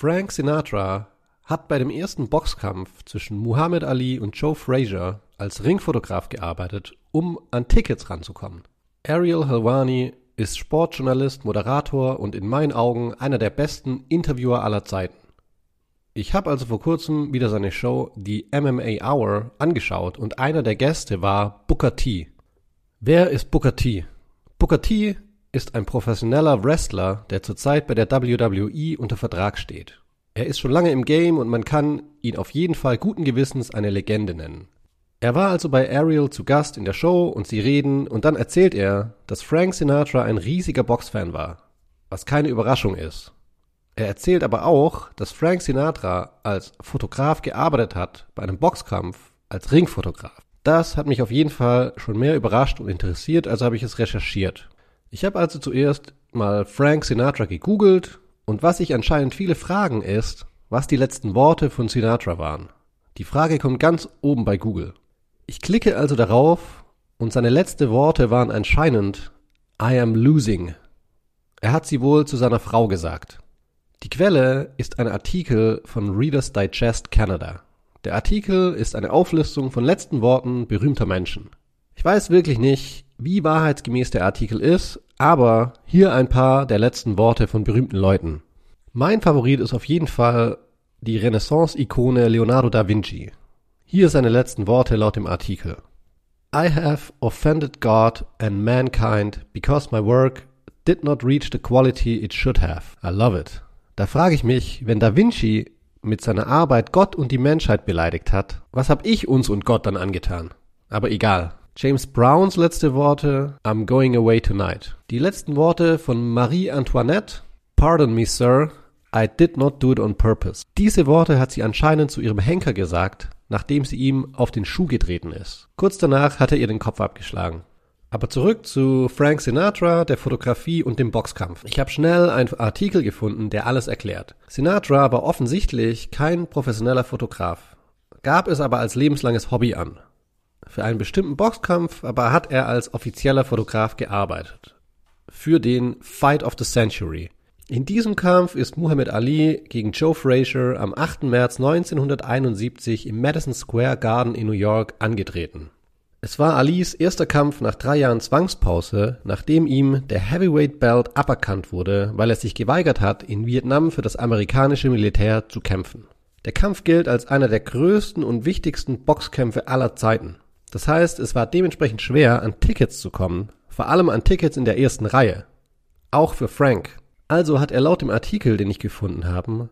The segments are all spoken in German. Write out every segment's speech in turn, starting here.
Frank Sinatra hat bei dem ersten Boxkampf zwischen Muhammad Ali und Joe Frazier als Ringfotograf gearbeitet, um an Tickets ranzukommen. Ariel Helwani ist Sportjournalist, Moderator und in meinen Augen einer der besten Interviewer aller Zeiten. Ich habe also vor kurzem wieder seine Show Die MMA Hour angeschaut und einer der Gäste war Booker T. Wer ist Booker T? Booker T ist ein professioneller Wrestler, der zurzeit bei der WWE unter Vertrag steht. Er ist schon lange im Game und man kann ihn auf jeden Fall guten Gewissens eine Legende nennen. Er war also bei Ariel zu Gast in der Show und sie reden und dann erzählt er, dass Frank Sinatra ein riesiger Boxfan war, was keine Überraschung ist. Er erzählt aber auch, dass Frank Sinatra als Fotograf gearbeitet hat bei einem Boxkampf als Ringfotograf. Das hat mich auf jeden Fall schon mehr überrascht und interessiert, also habe ich es recherchiert. Ich habe also zuerst mal Frank Sinatra gegoogelt und was sich anscheinend viele fragen ist, was die letzten Worte von Sinatra waren. Die Frage kommt ganz oben bei Google. Ich klicke also darauf und seine letzten Worte waren anscheinend I am losing. Er hat sie wohl zu seiner Frau gesagt. Die Quelle ist ein Artikel von Reader's Digest Canada. Der Artikel ist eine Auflistung von letzten Worten berühmter Menschen. Ich weiß wirklich nicht, wie wahrheitsgemäß der Artikel ist, aber hier ein paar der letzten Worte von berühmten Leuten. Mein Favorit ist auf jeden Fall die Renaissance-Ikone Leonardo da Vinci. Hier seine letzten Worte laut dem Artikel. I have offended God and mankind because my work did not reach the quality it should have. I love it. Da frage ich mich, wenn Da Vinci mit seiner Arbeit Gott und die Menschheit beleidigt hat, was hab ich uns und Gott dann angetan? Aber egal. James Browns letzte Worte, I'm going away tonight. Die letzten Worte von Marie Antoinette, Pardon me, Sir, I did not do it on purpose. Diese Worte hat sie anscheinend zu ihrem Henker gesagt, nachdem sie ihm auf den Schuh getreten ist. Kurz danach hat er ihr den Kopf abgeschlagen. Aber zurück zu Frank Sinatra, der Fotografie und dem Boxkampf. Ich habe schnell einen Artikel gefunden, der alles erklärt. Sinatra war offensichtlich kein professioneller Fotograf, gab es aber als lebenslanges Hobby an für einen bestimmten Boxkampf, aber hat er als offizieller Fotograf gearbeitet. Für den Fight of the Century. In diesem Kampf ist Muhammad Ali gegen Joe Frazier am 8. März 1971 im Madison Square Garden in New York angetreten. Es war Alis erster Kampf nach drei Jahren Zwangspause, nachdem ihm der Heavyweight Belt aberkannt wurde, weil er sich geweigert hat, in Vietnam für das amerikanische Militär zu kämpfen. Der Kampf gilt als einer der größten und wichtigsten Boxkämpfe aller Zeiten. Das heißt, es war dementsprechend schwer, an Tickets zu kommen, vor allem an Tickets in der ersten Reihe. Auch für Frank. Also hat er laut dem Artikel, den ich gefunden habe,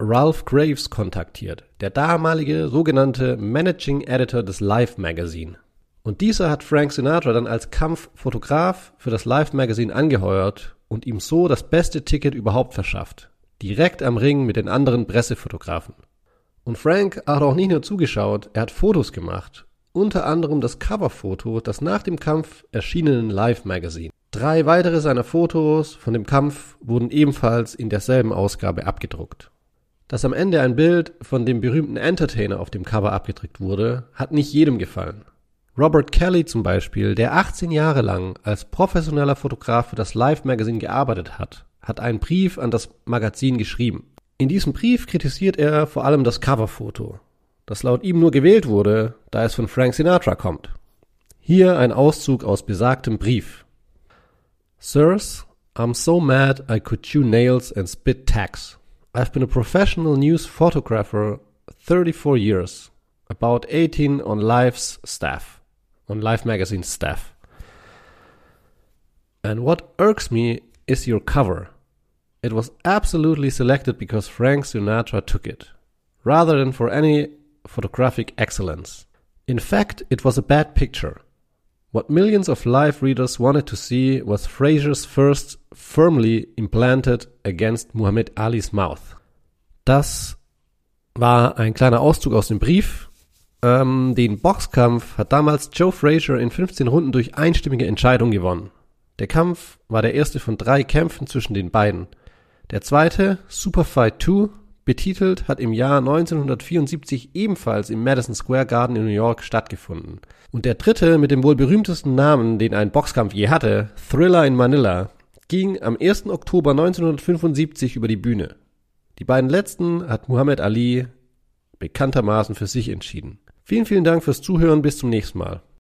Ralph Graves kontaktiert, der damalige sogenannte Managing Editor des Life Magazine. Und dieser hat Frank Sinatra dann als Kampffotograf für das Life Magazine angeheuert und ihm so das beste Ticket überhaupt verschafft. Direkt am Ring mit den anderen Pressefotografen. Und Frank hat auch nicht nur zugeschaut, er hat Fotos gemacht unter anderem das Coverfoto das nach dem Kampf erschienenen Live Magazine. Drei weitere seiner Fotos von dem Kampf wurden ebenfalls in derselben Ausgabe abgedruckt. Dass am Ende ein Bild von dem berühmten Entertainer auf dem Cover abgedruckt wurde, hat nicht jedem gefallen. Robert Kelly zum Beispiel, der 18 Jahre lang als professioneller Fotograf für das Live Magazine gearbeitet hat, hat einen Brief an das Magazin geschrieben. In diesem Brief kritisiert er vor allem das Coverfoto das laut ihm nur gewählt wurde, da es von Frank Sinatra kommt. Hier ein Auszug aus besagtem Brief. Sirs, I'm so mad I could chew nails and spit tacks. I've been a professional news photographer 34 years, about 18 on Life's staff, on Life magazine's staff. And what irks me is your cover. It was absolutely selected because Frank Sinatra took it, rather than for any photographic excellence. In fact, it was a bad picture. What millions of live readers wanted to see was Frazier's first firmly implanted against Muhammad Alis mouth. Das war ein kleiner Auszug aus dem Brief. Ähm, den Boxkampf hat damals Joe Frazier in 15 Runden durch einstimmige Entscheidung gewonnen. Der Kampf war der erste von drei Kämpfen zwischen den beiden. Der zweite, Super Fight 2, betitelt, hat im Jahr 1974 ebenfalls im Madison Square Garden in New York stattgefunden. Und der dritte mit dem wohl berühmtesten Namen, den ein Boxkampf je hatte, Thriller in Manila, ging am 1. Oktober 1975 über die Bühne. Die beiden letzten hat Muhammad Ali bekanntermaßen für sich entschieden. Vielen, vielen Dank fürs Zuhören. Bis zum nächsten Mal.